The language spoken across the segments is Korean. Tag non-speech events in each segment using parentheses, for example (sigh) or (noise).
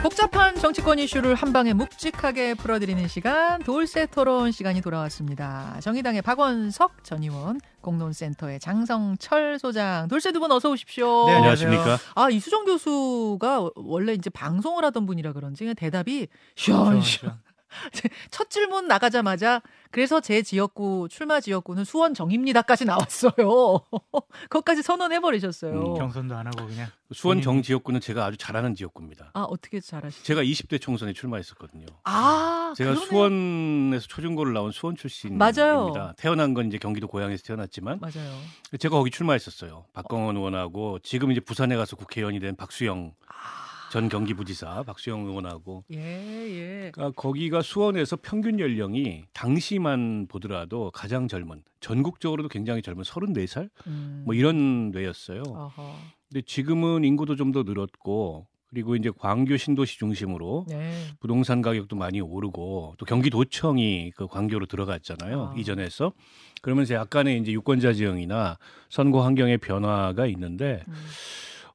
복잡한 정치권 이슈를 한 방에 묵직하게 풀어드리는 시간 돌쇠 토론 시간이 돌아왔습니다. 정의당의 박원석 전 의원, 공론센터의 장성철 소장, 돌쇠 두분 어서 오십시오. 네, 안녕하십니까? 아 이수정 교수가 원래 이제 방송을 하던 분이라 그런지 대답이 시원시원. (laughs) 첫 질문 나가자마자 그래서 제 지역구 출마 지역구는 수원 정입니다까지 나왔어요. (laughs) 그것까지 선언해 버리셨어요. 음, 경선도 안 하고 그냥 수원 정 지역구는 제가 아주 잘하는 지역구입니다. 아 어떻게 잘하시죠? 제가 20대 총선에 출마했었거든요. 아 제가 그러네. 수원에서 초중고를 나온 수원 출신입니다. 맞아요. 태어난 건 이제 경기도 고향에서 태어났지만 맞아요. 제가 거기 출마했었어요. 박광원 의원하고 지금 이제 부산에 가서 국회의원이 된 박수영 아, 전 경기부지사 박수영 의원하고 예 예. 그러니까 거기가 수원에서 평균 연령이 당시만 보더라도 가장 젊은 전국적으로도 굉장히 젊은 34살 음. 뭐 이런 뇌였어요. 어허. 근데 지금은 인구도 좀 더 늘었고 그리고 이제 광교 신도시 중심으로 네. 부동산 가격도 많이 오르고 또 경기도청이 그 광교로 들어갔잖아요. 아. 이전에서 그러면서 약간의 이제 유권자 지형이나 선거 환경의 변화가 있는데 음.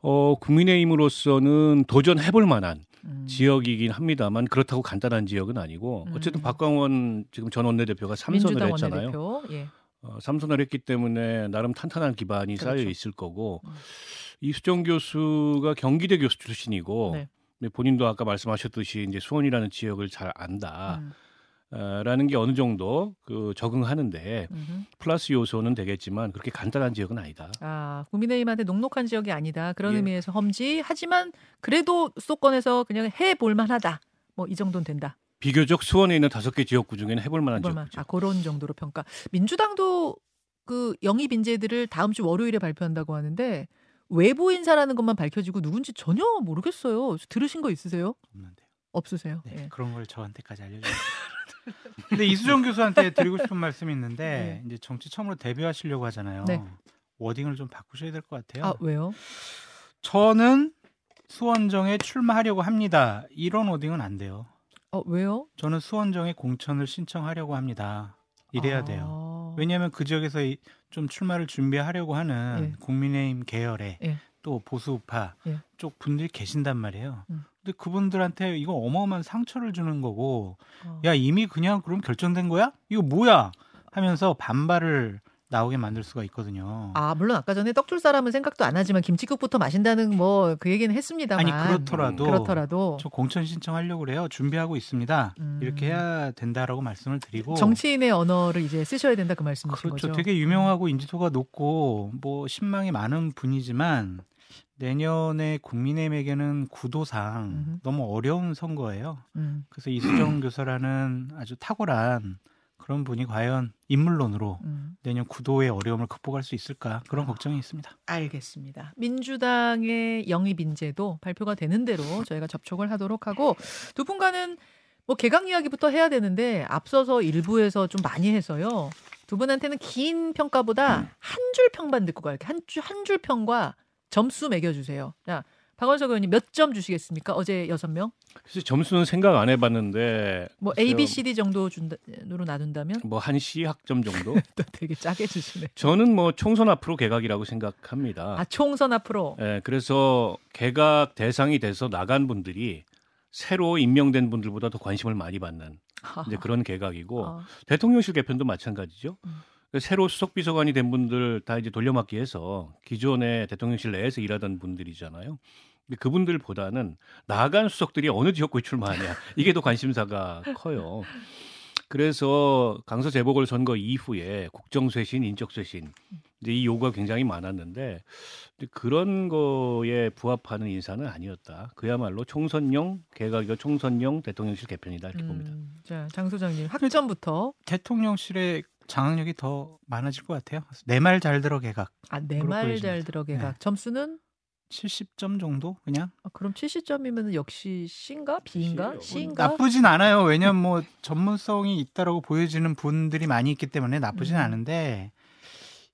어 국민의힘으로서는 도전해볼 만한 음. 지역이긴 합니다만 그렇다고 간단한 지역은 아니고 어쨌든 음. 박광원 지금 전 원내대표가 삼선을 했잖아요. 원내대표. 예. 어, 삼선을 했기 때문에 나름 탄탄한 기반이 쌓여 그렇죠. 있을 거고 음. 이수정 교수가 경기대 교수 출신이고 네. 본인도 아까 말씀하셨듯이 이제 수원이라는 지역을 잘 안다. 음. 어, 라는 게 어느 정도 그 적응하는데 음흠. 플러스 요소는 되겠지만 그렇게 간단한 지역은 아니다. 아, 국민의힘한테 녹록한 지역이 아니다. 그런 예. 의미에서 험지. 하지만 그래도 수도권에서 그냥 해볼 만하다. 뭐 이 정도는 된다. 비교적 수원에 있는 다섯 개 지역구 중에는 해볼 만한 해볼 지역구죠. 아, 그런 정도로 평가. 민주당도 그 영입 인재들을 다음 주 월요일에 발표한다고 하는데 외부 인사라는 것만 밝혀지고 누군지 전혀 모르겠어요. 들으신 거 있으세요? 없는데요. 없으세요? 네, 예. 그런 걸 저한테까지 알려주세요. (laughs) 근데 이수정 교수한테 드리고 싶은 말씀이 있는데 이제 정치 처음으로 데뷔하시려고 하잖아요. 네. 워딩을 좀 바꾸셔야 될 것 같아요. 아, 왜요? 저는 수원정에 출마하려고 합니다. 이런 워딩은 안 돼요. 어, 왜요? 저는 수원정에 공천을 신청하려고 합니다. 이래야 아. 돼요. 왜냐하면 그 지역에서 이- 좀 출마를 준비하려고 하는 예. 국민의힘 계열의 예. 또 보수우파 예. 쪽 분들이 계신단 말이에요. 음. 근데 그분들한테 이거 어마어마한 상처를 주는 거고 어. 야 이미 그냥 그럼 결정된 거야? 이거 뭐야? 하면서 반발을 나오게 만들 수가 있거든요. 아, 물론 아까 전에 떡 줄 사람은 생각도 안 하지만 김치국부터 마신다는 뭐 그 얘기는 했습니다만. 아니 그렇더라도 그렇더라도 저 공천 신청하려고 그래요. 준비하고 있습니다. 음. 이렇게 해야 된다라고 말씀을 드리고 정치인의 언어를 이제 쓰셔야 된다 그 말씀이신 그렇죠. 거죠. 되게 유명하고 인지도가 높고 뭐 신망이 많은 분이지만 내년에 국민의힘에게는 구도상 음흠. 너무 어려운 선거예요. 음, 그래서 이수정 (clears throat) 교수라는 아주 탁월한 그런 분이 과연 인물론으로 음. 내년 구도의 어려움을 극복할 수 있을까 그런 아. 걱정이 있습니다. 알겠습니다. 민주당의 영입 인재도 발표가 되는 대로 저희가 접촉을 하도록 하고 두 분과는 뭐 개강 이야기부터 해야 되는데 앞서서 일부에서 좀 많이 해서요. 두 분한테는 긴 평가보다 한 줄 평만 듣고 갈게요. 한줄한 줄 평과 점수 매겨주세요. 자, 박원석 의원님 몇 점 주시겠습니까? 어제 여섯 명? 그래서 점수는 생각 안 해봤는데 뭐 글쎄요, A, B, C, D 정도 준다로 나눈다면 뭐 한 C 학점 정도. (laughs) 또 되게 짜게 주시네. 저는 뭐 총선 앞으로 개각이라고 생각합니다. 아 총선 앞으로 예, 그래서 개각 대상이 돼서 나간 분들이 새로 임명된 분들보다 더 관심을 많이 받는 이제 그런 개각이고 아, 대통령실 개편도 마찬가지죠. 음. 새로 수석 비서관이 된 분들 다 이제 돌려막기 해서 기존에 대통령실 내에서 일하던 분들이잖아요. 근데 그분들보다는 나간 수석들이 어느 지역구에 출마하냐 이게 더 관심사가 커요. 그래서 강서 재보궐 선거 이후에 국정 쇄신, 인적 쇄신 이제 이 요구가 굉장히 많았는데 그런 거에 부합하는 인사는 아니었다. 그야말로 총선용 개각이고 총선용 대통령실 개편이다 이렇게 봅니다. 음, 자, 장 소장님 학점부터 대통령실의 장악력이 더 많아질 것 같아요. 내 말 잘 들어 개각 아, 내 그렇고 말잘 있습니다. 들어 개각. 네. 점수는 70점 정도 그냥 아, 그럼 70점이면 역시 C인가 B인가. C인가? 나쁘진 않아요. 왜냐면 뭐 전문성이 있다라고 보여지는 분들이 많이 있기 때문에 나쁘진 음. 않은데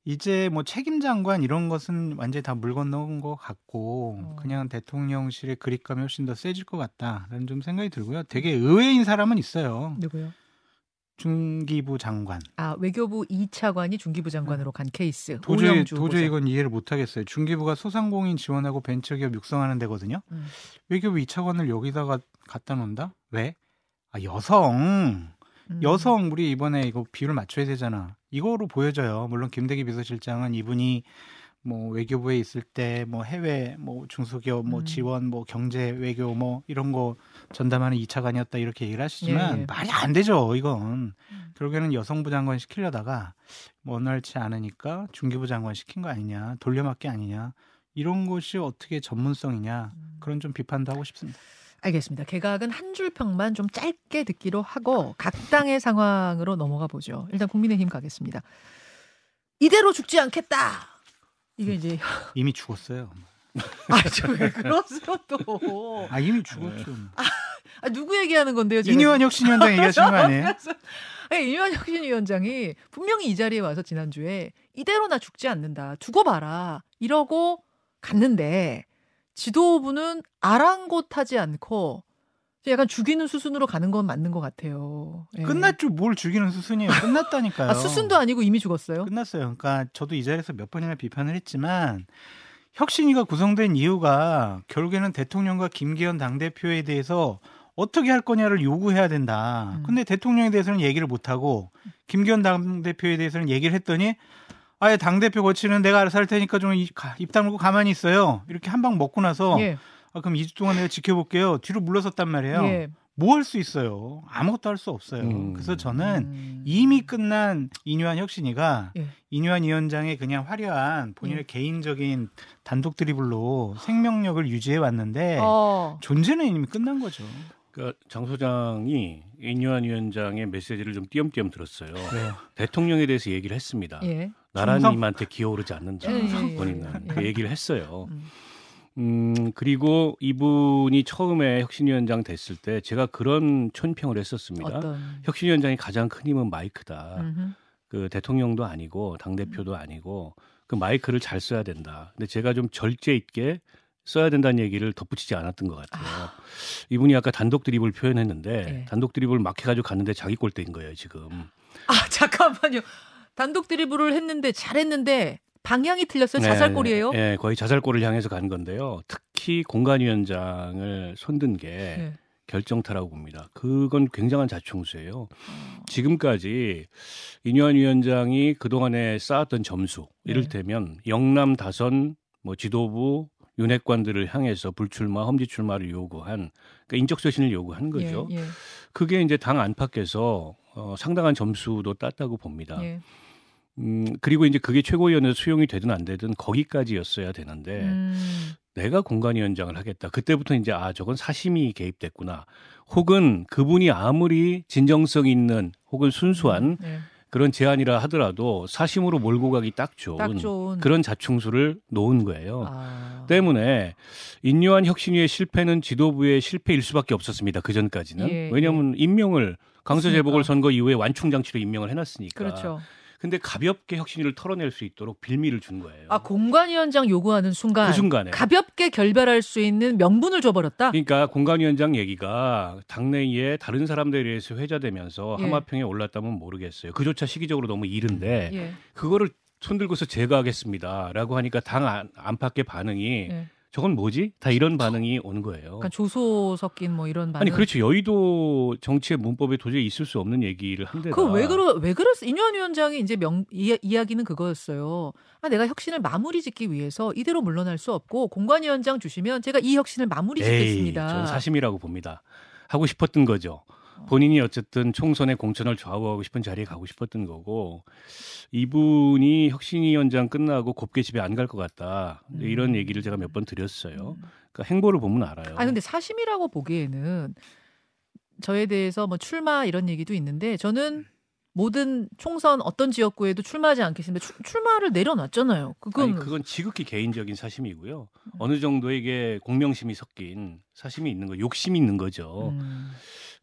이제 뭐 책임 장관 이런 것은 완전히 다 물 건너온 것 같고 어. 그냥 대통령실의 그립감이 훨씬 더 세질 것 같다라는 좀 생각이 들고요. 되게 의외인 사람은 있어요. 누구요? 중기부 장관. 아 외교부 2차관이 중기부 장관으로 간 케이스. 도저히 도저히. 이건 이해를 못 하겠어요. 중기부가 소상공인 지원하고 벤처기업 육성하는 데거든요. 음. 외교부 2차관을 여기다가 갖다 놓는다? 왜? 아 여성. 음. 여성 우리 이번에 이거 비율 맞춰야 되잖아. 이거로 보여져요. 물론 김대기 비서실장은 이분이 뭐 외교부에 있을 때 뭐 해외 뭐 중소기업 뭐 음. 지원 뭐 경제 외교 뭐 이런 거 전담하는 2차관이었다 이렇게 얘기를 하시지만 예, 예. 말이 안 되죠. 이건 음. 결국에는 여성부 장관 시키려다가 원활치 않으니까 중기부 장관 시킨 거 아니냐 돌려막기 아니냐 이런 것이 어떻게 전문성이냐 음. 그런 좀 비판도 하고 싶습니다. 알겠습니다. 개각은 한 줄 평만 좀 짧게 듣기로 하고 각 당의 상황으로 넘어가 보죠. 일단 국민의힘 가겠습니다. 이대로 죽지 않겠다. 이게 이제 이미 죽었어요. (laughs) 아왜 그러세요 또? 아 이미 죽었죠. 아, 누구 얘기하는 건데요? 제가 이니원 혁신위원장 얘기하시는 거 아니에요? 아니, 이완 혁신위원장이 분명히 이 자리에 와서 지난주에 이대로 나 죽지 않는다. 두고 봐라. 이러고 갔는데 지도부는 아랑곳하지 않고 약간 죽이는 수순으로 가는 건 맞는 것 같아요. 예. 끝났죠. 뭘 죽이는 수순이에요. 끝났다니까요. 아, 수순도 아니고 이미 죽었어요. 끝났어요. 그러니까 저도 이 자리에서 몇 번이나 비판을 했지만 혁신위가 구성된 이유가 결국에는 대통령과 김기현 당대표에 대해서 어떻게 할 거냐를 요구해야 된다. 음. 근데 대통령에 대해서는 얘기를 못 하고 김기현 당대표에 대해서는 얘기를 했더니 아예 당대표 거치는 내가 알아서 할 테니까 좀 입 다물고 가만히 있어요. 이렇게 한 방 먹고 나서 예. 아, 그럼 2주 동안 내가 지켜볼게요. 뒤로 물러섰단 말이에요. 예. 뭐할 수 있어요? 아무것도 할 수 없어요. 음. 그래서 저는 음. 이미 끝난 이뉴한 혁신이가 예. 이뉴한 위원장의 그냥 화려한 본인의 예. 개인적인 단독 드리블로 생명력을 유지해 왔는데 어. 존재는 이미 끝난 거죠. 그러니까 장 소장이 인유한 위원장의 메시지를 좀 띄엄띄엄 들었어요. 네. 대통령에 대해서 얘기를 했습니다. 예. 나라님한테 기어오르지 않는다. 예, 예, 예, 본인은 예. 그 얘기를 했어요. 음. 음 그리고 이분이 처음에 혁신위원장 됐을 때 제가 그런 촌평을 했었습니다. 어떤 혁신위원장이 가장 큰 힘은 마이크다. 음흠. 그 대통령도 아니고 당 대표도 아니고 그 마이크를 잘 써야 된다. 근데 제가 좀 절제 있게 써야 된다는 얘기를 덧붙이지 않았던 것 같아요. 이분이 아까 단독 드립을 표현했는데 네. 단독 드립을 막 해가지고 갔는데 자기 꼴대인 거예요 지금. 아 잠깐만요. 단독 드리블을 했는데 잘했는데 방향이 틀렸어요. 자살골이에요. 네, 네, 거의 자살골을 향해서 간 건데요. 특히 공간위원장을 손든 게 예. 결정타라고 봅니다. 그건 굉장한 자충수예요. 어. 지금까지 이뇨한 위원장이 그동안에 쌓았던 점수, 네. 이를테면 영남 다선 뭐 지도부 윤핵관들을 향해서 불출마, 험지 출마를 요구한 그러니까 인적 쇄신을 요구한 거죠. 예, 예, 그게 이제 당 안팎에서 어, 상당한 점수도 땄다고 봅니다. 예. 음, 그리고 이제 그게 최고위원회에서 수용이 되든 안 되든 거기까지였어야 되는데 음, 내가 공간위원장을 하겠다. 그때부터 이제 아 저건 사심이 개입됐구나. 혹은 그분이 아무리 진정성 있는 혹은 순수한 예. 그런 제안이라 하더라도 사심으로 몰고 가기 딱 좋은, 딱 좋은 그런 자충수를 놓은 거예요. 아. 때문에 인요한 혁신위의 실패는 지도부의 실패일 수밖에 없었습니다. 그 전까지는 예, 왜냐하면 임명을 강서 재보궐. 선거 이후에 완충 장치로 임명을 해놨으니까. 그렇죠. 근데 가볍게 혁신위를 털어낼 수 있도록 빌미를 준 거예요. 아 공관위원장 요구하는 순간 그 순간에. 가볍게 결별할 수 있는 명분을 줘버렸다. 그러니까 공관위원장 얘기가 당내에 다른 사람들에 의해서 회자되면서 예. 하마평에 올랐다면 모르겠어요. 그조차 시기적으로 너무 이른데 예. 그거를 손들고서 제가 하겠습니다라고 하니까 당 안, 안팎의 반응이 예. 저건 뭐지? 다 이런 반응이 오는 거예요. 약간 조소 섞인 뭐 이런 반응. 아니 그렇죠. 여의도 정치의 문법에 도저히 있을 수 없는 얘기를 한데다. 그왜 그러 왜 그랬어? 인유한 위원장이 이제 명 이, 이야기는 그거였어요. 아 내가 혁신을 마무리 짓기 위해서 이대로 물러날 수 없고 공관위원장 주시면 제가 이 혁신을 마무리 에이, 짓겠습니다. 전 사심이라고 봅니다. 하고 싶었던 거죠. 본인이 어쨌든 총선의 공천을 좌우하고 싶은 자리에 가고 싶었던 거고 이분이 혁신위원장 끝나고 곱게 집에 안 갈 것 같다 음. 이런 얘기를 제가 몇 번 드렸어요. 그러니까 행보를 보면 알아요. 아 근데 사심이라고 보기에는 저에 대해서 뭐 출마 이런 얘기도 있는데 저는 모든 총선 어떤 지역구에도 출마하지 않겠습니다. 출, 출마를 내려놨잖아요. 그건 아니, 그건 지극히 개인적인 사심이고요. 어느 정도 이게 공명심이 섞인 사심이 있는 거, 욕심이 있는 거죠. 음,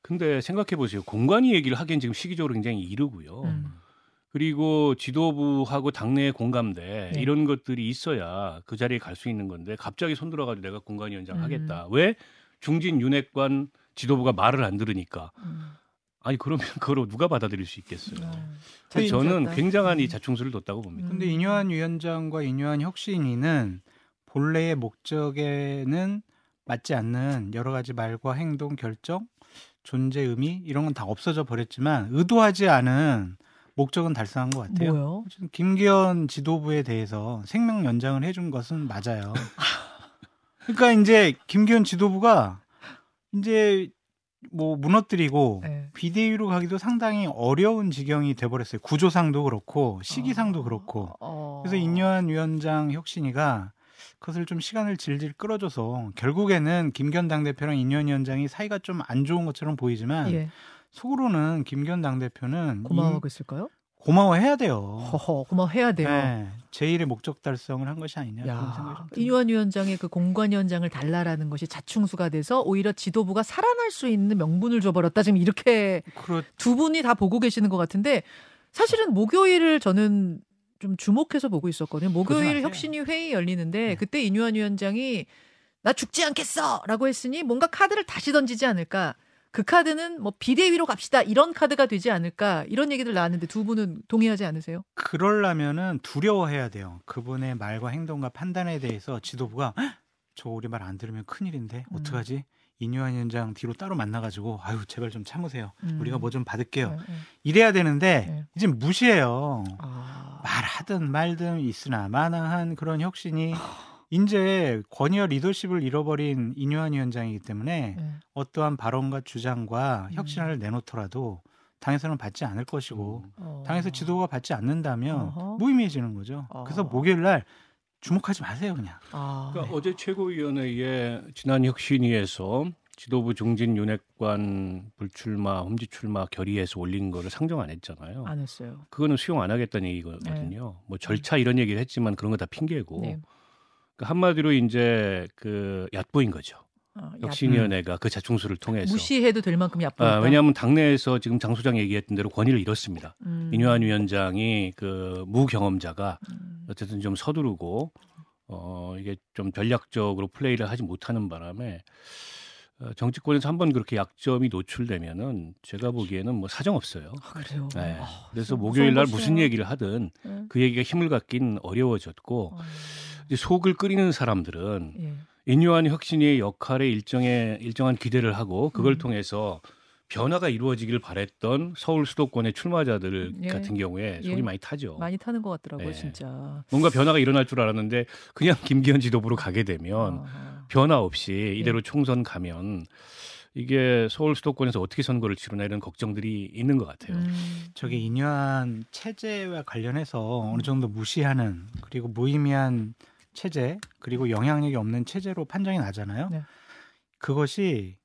근데 생각해 보세요. 공간이 얘기를 하기엔 지금 시기적으로 굉장히 이르고요. 음. 그리고 지도부하고 당내의 공감대 네. 이런 것들이 있어야 그 자리에 갈 수 있는 건데 갑자기 손 들어가지고 내가 공간위원장 음. 하겠다. 왜 중진 윤핵관 지도부가 말을 안 들으니까 음. 아니 그러면 (laughs) 그걸 누가 받아들일 수 있겠어요. 아, 그래서 저는. 굉장한 이 음. 자충수를 뒀다고 봅니다. 근데 인요한 위원장과 인요한 혁신위는 본래의 목적에는 맞지 않는 여러 가지 말과 행동, 결정, 존재 의미 이런 건 다 없어져 버렸지만 의도하지 않은 목적은 달성한 것 같아요. 뭐요? 지금 김기현 지도부에 대해서 생명 연장을 해준 것은 맞아요. (laughs) 그러니까 이제 김기현 지도부가 이제 뭐 무너뜨리고 네. 비대위로 가기도 상당히 어려운 지경이 돼버렸어요. 구조상도 그렇고 시기상도 어. 그렇고. 어. 그래서 인요한 위원장 혁신이가 그것을 좀 시간을 질질 끌어줘서 결국에는 김기현 당대표랑 인요한 위원장이 사이가 좀 안 좋은 것처럼 보이지만 예. 속으로는 김기현 당대표는 고마워하고 있을까요? 고마워해야 돼요. 허허 고마워해야 돼요. 네, 제1의 목적 달성을 한 것이 아니냐 그런 생각이 야, 좀. 이유한 위원장의 그 공관 위원장을 달라라는 것이 자충수가 돼서 오히려 지도부가 살아날 수 있는 명분을 줘버렸다. 지금 이렇게 그렇 두 분이 다 보고 계시는 것 같은데 사실은 목요일을 저는 좀 주목해서 보고 있었거든요. 목요일. 혁신위 회의 열리는데 네. 그때 인유한 위원장이 나 죽지 않겠어라고 했으니 뭔가 카드를 다시 던지지 않을까. 그 카드는 뭐 비대위로 갑시다 이런 카드가 되지 않을까 이런 얘기들 나왔는데 두 분은 동의하지 않으세요? 그러려면은 두려워해야 돼요. 그분의 말과 행동과 판단에 대해서 지도부가 "헉, 저 우리 말 안 들으면 큰일인데 음. 어떡하지? 인유한 위원장 뒤로 따로 만나가지고 아유 제발 좀 참으세요. 음. 우리가 뭐 좀 받을게요. 네, 네. 이래야 되는데 네. 이제 무시해요. 아. 말하든 말든 있으나 마나한 그런 혁신이 이제 권위와 리더십을 잃어버린 인유한 위원장이기 때문에 네. 어떠한 발언과 주장과 음. 혁신을 내놓더라도 당에서는 받지 않을 것이고 음. 어. 당에서 지도가 받지 않는다면 어허. 무의미해지는 거죠. 어. 그래서 목요일 날 주목하지 마세요 그냥. 아, 그러니까 네. 어제 최고위원회의 지난 혁신위에서 지도부 중진 윤핵관 불출마, 험지 출마 결의해서 올린 거를 상정 안 했잖아요. 안 했어요. 그거는 수용 안 하겠다는 얘기거든요. 뭐 절차 이런 얘기를 했지만 그런 거 다 핑계고. 네. 그러니까 한마디로 이제 그 얕보인 거죠. 어, 야- 혁신위원회가 그 자충수를 통해서. 무시해도 될 만큼 얕보다. 아, 왜냐하면 당내에서 지금 장 소장 얘기했던 대로 권위를 잃었습니다. 음. 인유한 위원장이 그 무경험자가 음. 어쨌든 좀 서두르고 어 이게 좀 전략적으로 플레이를 하지 못하는 바람에 어, 정치권에서 한번 그렇게 약점이 노출되면은 제가 보기에는 뭐 사정 없어요. 아, 그래요. 네. 아, 그래서 좀 목요일 날 무슨. 얘기를 하든 네. 그 얘기가 힘을 갖긴 어려워졌고 어, 이제 속을 끓이는 사람들은 예. 인유한 혁신의 역할에 일정의 일정한 기대를 하고 그걸 음. 통해서 변화가 이루어지기를 바랬던 서울 수도권의 출마자들 예. 같은 경우에 속이 예. 많이 타죠. 많이 타는 것 같더라고요, 네. 진짜. 뭔가 변화가 일어날 줄 알았는데 그냥 (laughs) 김기현 지도부로 가게 되면 아하. 변화 없이 이대로 예. 총선 가면 이게 서울 수도권에서 어떻게 선거를 치르나 이런 걱정들이 있는 것 같아요. 음. 저게 인유한 체제와 관련해서 어느 정도 무시하는 그리고 무의미한 체제 그리고 영향력이 없는 체제로 판정이 나잖아요. 네. 그것이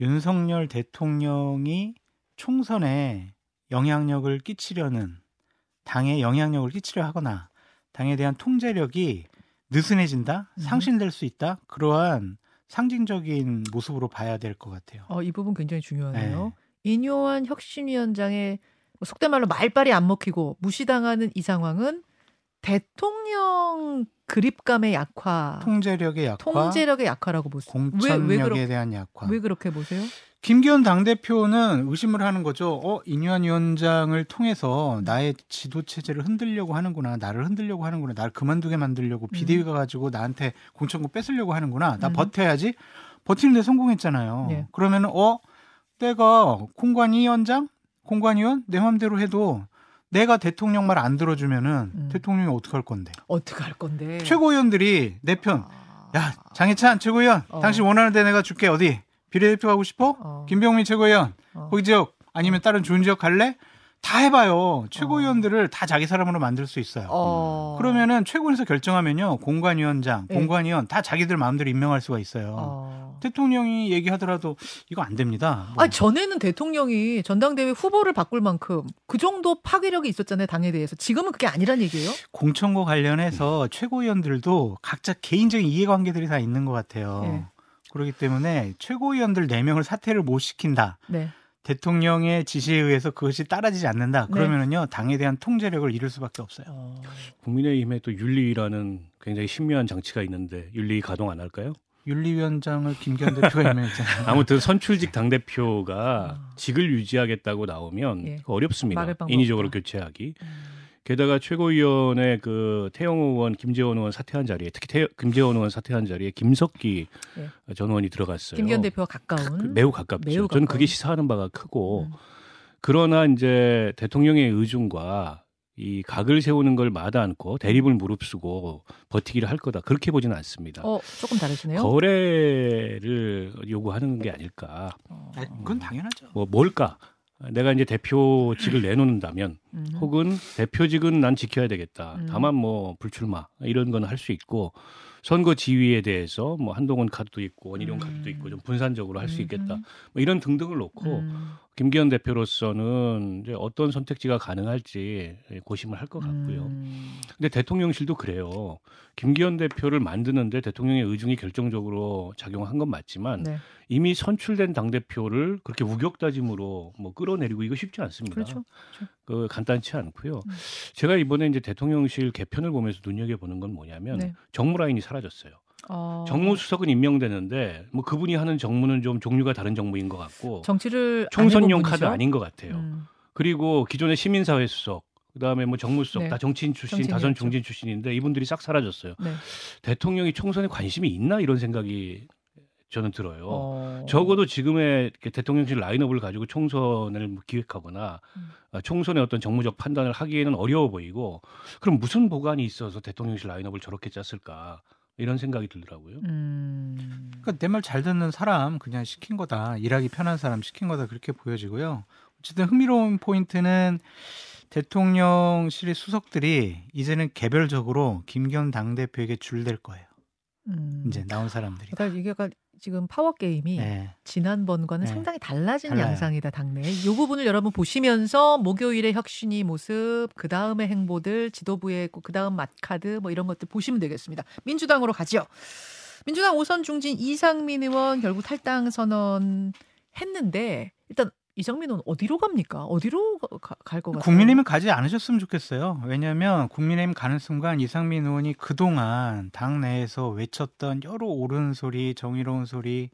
윤석열 대통령이 총선에 영향력을 끼치려는 당에 영향력을 끼치려 하거나 당에 대한 통제력이 느슨해진다, 음. 상실될 수 있다. 그러한 상징적인 모습으로 봐야 될 것 같아요. 어, 이 부분 굉장히 중요하네요. 네. 인요한 혁신위원장의 뭐 속된 말로 말빨이 안 먹히고 무시당하는 이 상황은 대통령 그립감의 약화, 통제력의 약화, 통제력의 약화라고 보세요. 왜, 공천력에 왜, 그렇, 대한 약화. 왜 그렇게 보세요? 김기현 당대표는 의심을 하는 거죠. 어, 인유한 위원장을 통해서 나의 지도 체제를 흔들려고 하는구나. 나를 흔들려고 하는구나. 나를 그만두게 만들려고 비대위가 가지고 나한테 공천권 뺏으려고 하는구나. 나 음. 버텨야지. 버티는데 성공했잖아요. 네. 그러면 어, 내가 공관위원장, 공관위원 내 맘대로 해도 내가 대통령 말 안 들어주면은 음. 대통령이 어떡할 건데? 어떻게 할 건데? 최고위원들이 내 편. 아. 야, 장해찬 최고위원, 어. 당신 원하는 데 내가 줄게. 어디? 비례대표 하고 싶어? 어. 김병민 최고위원, 어. 거기 지역 아니면 다른 좋은 지역 갈래? 다 해봐요. 최고위원들을 다 자기 사람으로 만들 수 있어요. 어. 그러면은 최고에서 결정하면요, 공관위원장, 예. 공관위원 다 자기들 마음대로 임명할 수가 있어요. 어. 대통령이 얘기하더라도 이거 안 됩니다. 뭐. 아 전에는 대통령이 전당대회 후보를 바꿀 만큼 그 정도 파괴력이 있었잖아요 당에 대해서 지금은 그게 아니란 얘기예요? 공천과 관련해서 최고위원들도 각자 개인적인 이해관계들이 다 있는 것 같아요. 예. 그렇기 때문에 최고위원들 4 명을 사퇴를 못 시킨다. 네. 대통령의 지시에 의해서 그것이 따라지지 않는다. 네. 그러면은요 당에 대한 통제력을 잃을 수밖에 없어요. 어. 국민의힘에 또 윤리라는 굉장히 신묘한 장치가 있는데 윤리 가동 안 할까요? 윤리위원장을 김기현 대표가 임명했잖아요. (laughs) 아무튼 선출직 당 대표가 아. 직을 유지하겠다고 나오면 예. 어렵습니다. 인위적으로 없다. 교체하기. 음. 게다가 최고위원회 그 태영 의원, 김재원 의원 사퇴한 자리에 특히 태, 김재원 의원 사퇴한 자리에 김석기 예. 전 의원이 들어갔어요. 김기현 대표와 그 가까운 매우 가깝죠. 매우 저는 가까운. 그게 시사하는 바가 크고 음. 그러나 이제 대통령의 의중과 이 각을 세우는 걸 마다 않고 대립을 무릅쓰고 버티기를 할 거다. 그렇게 보지는 않습니다. 어 조금 다르시네요. 거래를 요구하는 게 아닐까. 어. 아, 그건 당연하죠. 뭐 뭘까? 내가 이제 대표직을 내놓는다면 음. 혹은 대표직은 난 지켜야 되겠다. 음. 다만 뭐 불출마 이런 건 할 수 있고 선거 지위에 대해서 뭐 한동훈 카드도 있고 원희룡 음. 카드도 있고 좀 분산적으로 할 수 있겠다. 뭐 이런 등등을 놓고 음. 김기현 대표로서는 이제 어떤 선택지가 가능할지 고심을 할 것 같고요. 음. 근데 대통령실도 그래요. 김기현 대표를 만드는데 대통령의 의중이 결정적으로 작용한 건 맞지만 네. 이미 선출된 당 대표를 그렇게 우격다짐으로 뭐 끌어내리고 이거 쉽지 않습니다. 그렇죠. 그 간단치 않고요. 음. 제가 이번에 이제 대통령실 개편을 보면서 눈여겨 보는 건 뭐냐면 네. 정무 라인이 사라졌어요. 어. 정무수석은 임명되는데 뭐 그분이 하는 정무는 좀 종류가 다른 정무인 것 같고 정치를 안 총선용 카드? 아닌 것 같아요. 음. 그리고 기존의 시민사회 수석, 그다음에 뭐 정무수석 네. 다 정치인 출신, 정치인이었죠. 다선 중진 출신인데 이분들이 싹 사라졌어요. 네. 대통령이 총선에 관심이 있나 이런 생각이 저는 들어요. 어. 적어도 지금의 대통령실 라인업을 가지고 총선을 뭐 기획하거나 음. 아, 총선의 어떤 정무적 판단을 하기에는 어려워 보이고 그럼 무슨 보관이 있어서 대통령실 라인업을 저렇게 짰을까 이런 생각이 들더라고요. 음. 그러니까 내 말 잘 듣는 사람 그냥 시킨 거다. 일하기 편한 사람 시킨 거다 그렇게 보여지고요. 어쨌든 흥미로운 포인트는 대통령실의 수석들이 이제는 개별적으로 김기현 당대표에게 줄될 거예요. 음. 이제 나온 사람들이. 그러니까 이게 약간 지금 파워 게임이 네. 지난번과는 네. 상당히 달라진 달라요. 양상이다 당내. 이 부분을 여러분 보시면서 목요일의 혁신이 모습, 그 다음의 행보들, 지도부의 그 다음 맛카드 뭐 이런 것들 보시면 되겠습니다. 민주당으로 가죠. 민주당 오선 중진 이상민 의원 결국 탈당 선언 했는데 일단 의원 어디로 갑니까? 어디로 갈 것 같아요? 국민의힘은 가지 않으셨으면 좋겠어요. 왜냐하면 국민의힘 가는 순간 이상민 의원이 그동안 당 내에서 외쳤던 여러 옳은 소리, 정의로운 소리,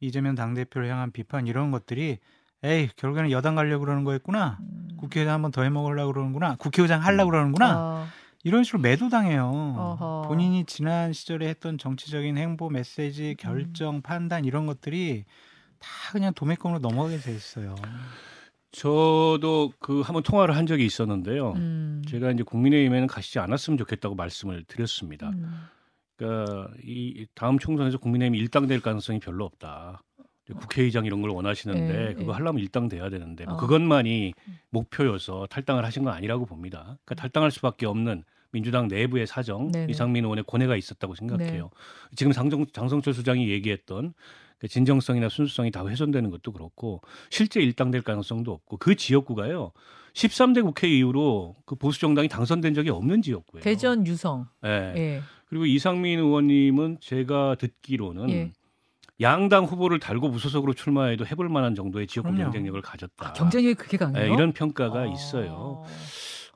이재명 당대표를 향한 비판 이런 것들이 에이 결국에는 여당 가려고 그러는 거였구나. 음. 국회의장 한번 더 해먹으려고 그러는구나. 국회의장 하려고 그러는구나. 아, 이런 식으로 매도당해요. 어허. 본인이 지난 시절에 했던 정치적인 행보, 음. 메시지, 결정, 판단 이런 것들이 다 그냥 도매금으로 넘어가게 돼 있어요. 저도 그 한번 통화를 한 적이 있었는데요. 음. 제가 이제 국민의힘에는 가시지 않았으면 좋겠다고 말씀을 드렸습니다. 음. 그러니까 이 다음 총선에서 국민의힘이 일당될 가능성이 별로 없다. 이제 국회의장 이런 걸 원하시는데 예, 그거 예. 하려면 일당돼야 되는데 뭐 어. 그것만이 목표여서 탈당을 하신 건 아니라고 봅니다. 그러니까 탈당할 수밖에 없는 민주당 내부의 사정, 네네. 이상민 의원의 고뇌가 있었다고 생각해요. 지금 장정, 장성철 수장이 얘기했던 그 진정성이나 순수성이 다 훼손되는 것도 그렇고 실제 일당될 가능성도 없고 그 지역구가요. 13대 국회 이후로 그 보수 정당이 당선된 적이 없는 지역구예요. 대전 유성. 예. 예. 그리고 이상민 의원님은 제가 듣기로는 예. 양당 후보를 달고 무소속으로 출마해도 해볼 만한 정도의 지역구. 경쟁력을 가졌다. 아, 경쟁력이 그게 강해요? 예, 이런 평가가 아. 있어요.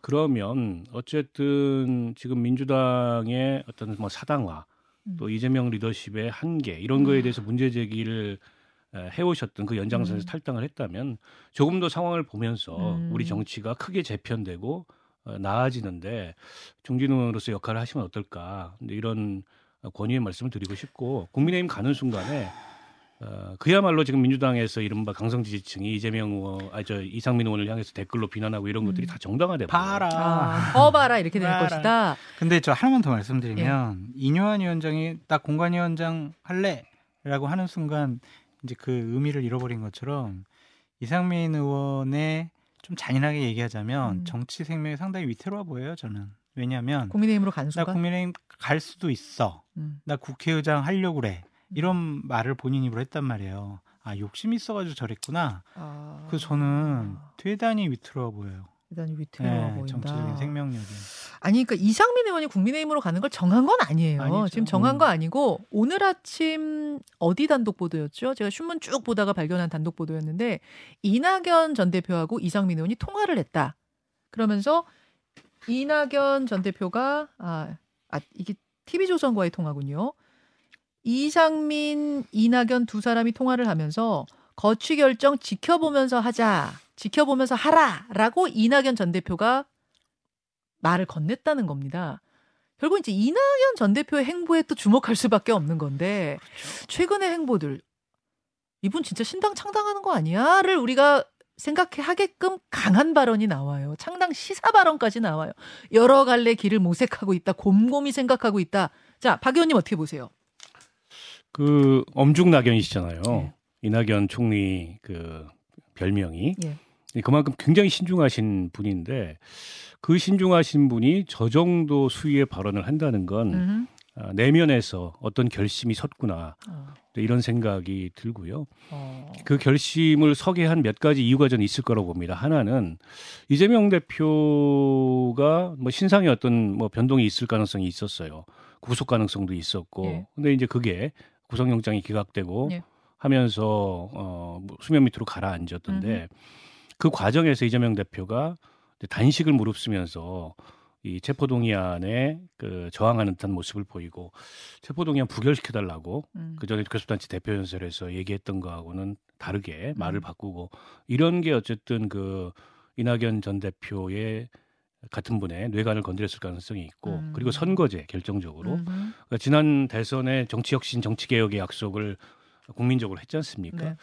그러면 어쨌든 지금 민주당의 어떤 뭐 사당화 음. 또 이재명 리더십의 한계 이런 거에 음. 대해서 문제 제기를 에, 해오셨던 그 연장선에서 음. 탈당을 했다면 조금 더 상황을 보면서 음. 우리 정치가 크게 재편되고 어, 나아지는데 중진으로서 역할을 하시면 어떨까 이런 권유의 말씀을 드리고 싶고 국민의힘 가는 순간에 어, 그야말로 지금 민주당에서 이른바 강성 지지층이 이재명 의원, 아저 이상민 의원을 향해서 댓글로 비난하고 이런 것들이 음. 다 정당화돼. 봐라. 아, (laughs) 봐봐라 이렇게 될 봐라. 것이다. 근데 저 하나만 더 말씀드리면 예. 이뇨한 위원장이 딱 공관위원장 할래라고 하는 순간 이제 그 의미를 잃어버린 것처럼 이상민 의원의 좀 잔인하게 얘기하자면 음. 정치 생명이 상당히 위태로워 보여요 저는 왜냐하면 국민의힘으로 간나 순간. 국민의힘 갈 수도 있어 음. 나 국회의장 하려고 그래 이런 말을 본인 입으로 했단 말이에요 아 욕심이 있어가지고 저랬구나 아, 그 저는 대단히 위태로워 보여요 대단히 위태로워 네, 보인다. 정치적인 생명력이 아니 그러니까 이상민 의원이 국민의힘으로 가는 걸 정한 건 아니에요. 아니죠. 지금 정한 음. 거 아니고 오늘 아침 어디 단독 보도였죠? 제가 신문 쭉 보다가 발견한 단독 보도였는데 이낙연 전 대표하고 이상민 의원이 통화를 했다. 그러면서 이낙연 전 대표가 아, 아 이게 TV조선과의 통화군요. 이상민, 이낙연 두 사람이 통화를 하면서 거취 결정 지켜보면서 하자. 지켜보면서 하라라고 이낙연 전 대표가 말을 건넸다는 겁니다. 결국 이제 이낙연 전 대표의 행보에 또 주목할 수밖에 없는 건데 최근의 행보들 이분 진짜 신당 창당하는 거 아니야?를 우리가 생각해 하게끔 강한 발언이 나와요. 창당 시사 발언까지 나와요. 여러 갈래 길을 모색하고 있다. 곰곰이 생각하고 있다. 자, 박 의원님 어떻게 보세요? 그 엄중낙연이시잖아요. 예. 이낙연 총리 그 별명이 예. 그만큼 굉장히 신중하신 분인데 그 신중하신 분이 저 정도 수위의 발언을 한다는 건 음흠. 아, 내면에서 어떤 결심이 섰구나 어, 이런 생각이 들고요. 어. 그 결심을 서게 한 몇 가지 이유가 저는 있을 거라고 봅니다. 하나는 이재명 대표가 뭐 신상의 어떤 뭐 변동이 있을 가능성이 있었어요. 구속 가능성도 있었고. 예. 근데 이제 그게 구속영장이 기각되고 예. 하면서 어, 뭐 수면 밑으로 가라앉았던데 그 과정에서 이재명 대표가 단식을 무릅쓰면서 이 체포동의안에 그 저항하는 듯한 모습을 보이고 체포동의안 부결시켜달라고 음. 그 전에 교섭단체 대표 연설에서 얘기했던 거하고는 다르게 말을 음. 바꾸고 이런 게 어쨌든 그 이낙연 전 대표의 같은 분의 뇌관을 건드렸을 가능성이 있고 음. 그리고 선거제 결정적으로. 그러니까 지난 대선에 정치 혁신, 정치 개혁의 약속을 국민적으로 했지 않습니까? 네.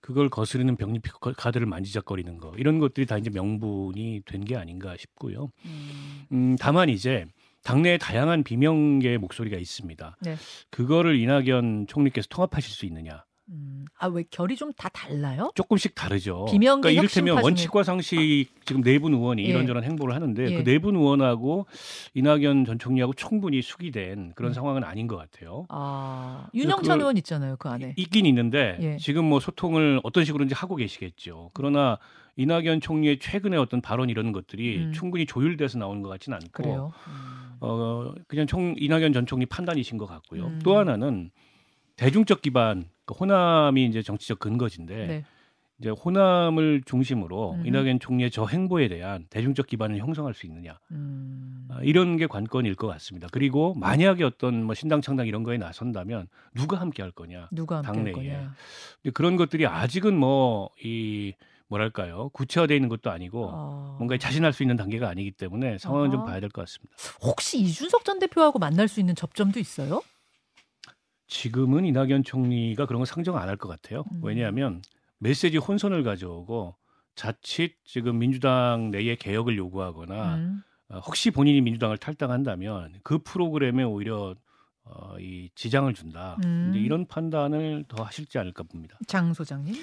그걸 거스르는 병립 카드를 만지작거리는 거 이런 것들이 다 이제 명분이 된 게 아닌가 싶고요. 음. 음, 다만 이제 당내에 다양한 비명계의 목소리가 있습니다. 네. 그거를 이낙연 총리께서 통합하실 수 있느냐? 음. 아, 왜 결이 좀 다 달라요? 조금씩 다르죠. 비명계 그러니까 이를테면 원칙과 상식 지금 내분 의원이 예. 이런저런 행보를 하는데 예. 그 내분 의원하고 이낙연 전 총리하고 충분히 숙이된 그런 음. 상황은 아닌 것 같아요. 아, 윤영찬 그- 의원 있잖아요, 그 안에. 있긴 있는데 예. 지금 뭐 소통을 어떤 식으로인지 하고 계시겠죠. 그러나 이낙연 총리의 최근의 어떤 발언 이런 것들이 음. 충분히 조율돼서 나오는 것 같지는 않고 그래요. 음. 어 그냥 총 이낙연 전 총리 판단이신 것 같고요. 음. 또 하나는 대중적 기반 그 호남이 이제 정치적 근거진데 네. 이제 호남을 중심으로 음흠. 이낙연 총리의 저 행보에 대한 대중적 기반을 형성할 수 있느냐 음. 아, 이런 게 관건일 것 같습니다. 그리고 만약에 어떤 뭐 신당 창당 이런 거에 나선다면 누가 함께 할 거냐 누가 함께 할 당내에. 거냐. 그런 것들이 아직은 뭐이 뭐랄까요 구체화되어 있는 것도 아니고 어. 뭔가 자신할 수 있는 단계가 아니기 때문에 상황은 좀 어허. 봐야 될 것 같습니다. 혹시 이준석 전 대표하고 만날 수 있는 접점도 있어요? 지금은 이낙연 총리가 그런 거 상정 안 할 것 같아요. 음. 왜냐하면 메시지 혼선을 가져오고 자칫 지금 민주당 내에 개혁을 요구하거나 음. 어, 혹시 본인이 민주당을 탈당한다면 그 프로그램에 오히려 어, 이 지장을 준다. 음. 이런 판단을 더 하실지 않을까 봅니다. 장 소장님.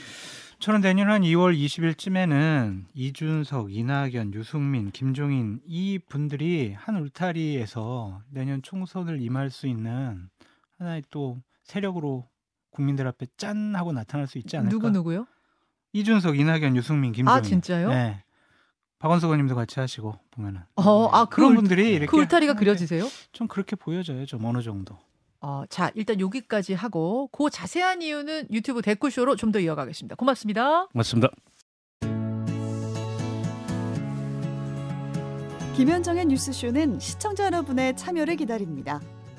저는 내년 한 2월 20일쯤에는 이준석, 이낙연, 유승민, 김종인 이 분들이 한 울타리에서 내년 총선을 임할 수 있는 하나의 또 세력으로 국민들 앞에 짠 하고 나타날 수 있지 않을까? 누구 누구요? 이준석, 이낙연, 유승민, 김종인. 아 진짜요? 네. 박원석 의원님도 같이 하시고 보면은 어, 아, 그 그런 울- 분들이 이렇게 그 울타리가 그려지세요? 좀 그렇게 보여져요. 좀 어느 정도. 어, 자, 일단 여기까지 하고 그 자세한 이유는 유튜브 댓글쇼로 좀 더 이어가겠습니다. 고맙습니다. 맞습니다. 김현정의 뉴스쇼는 시청자 여러분의 참여를 기다립니다.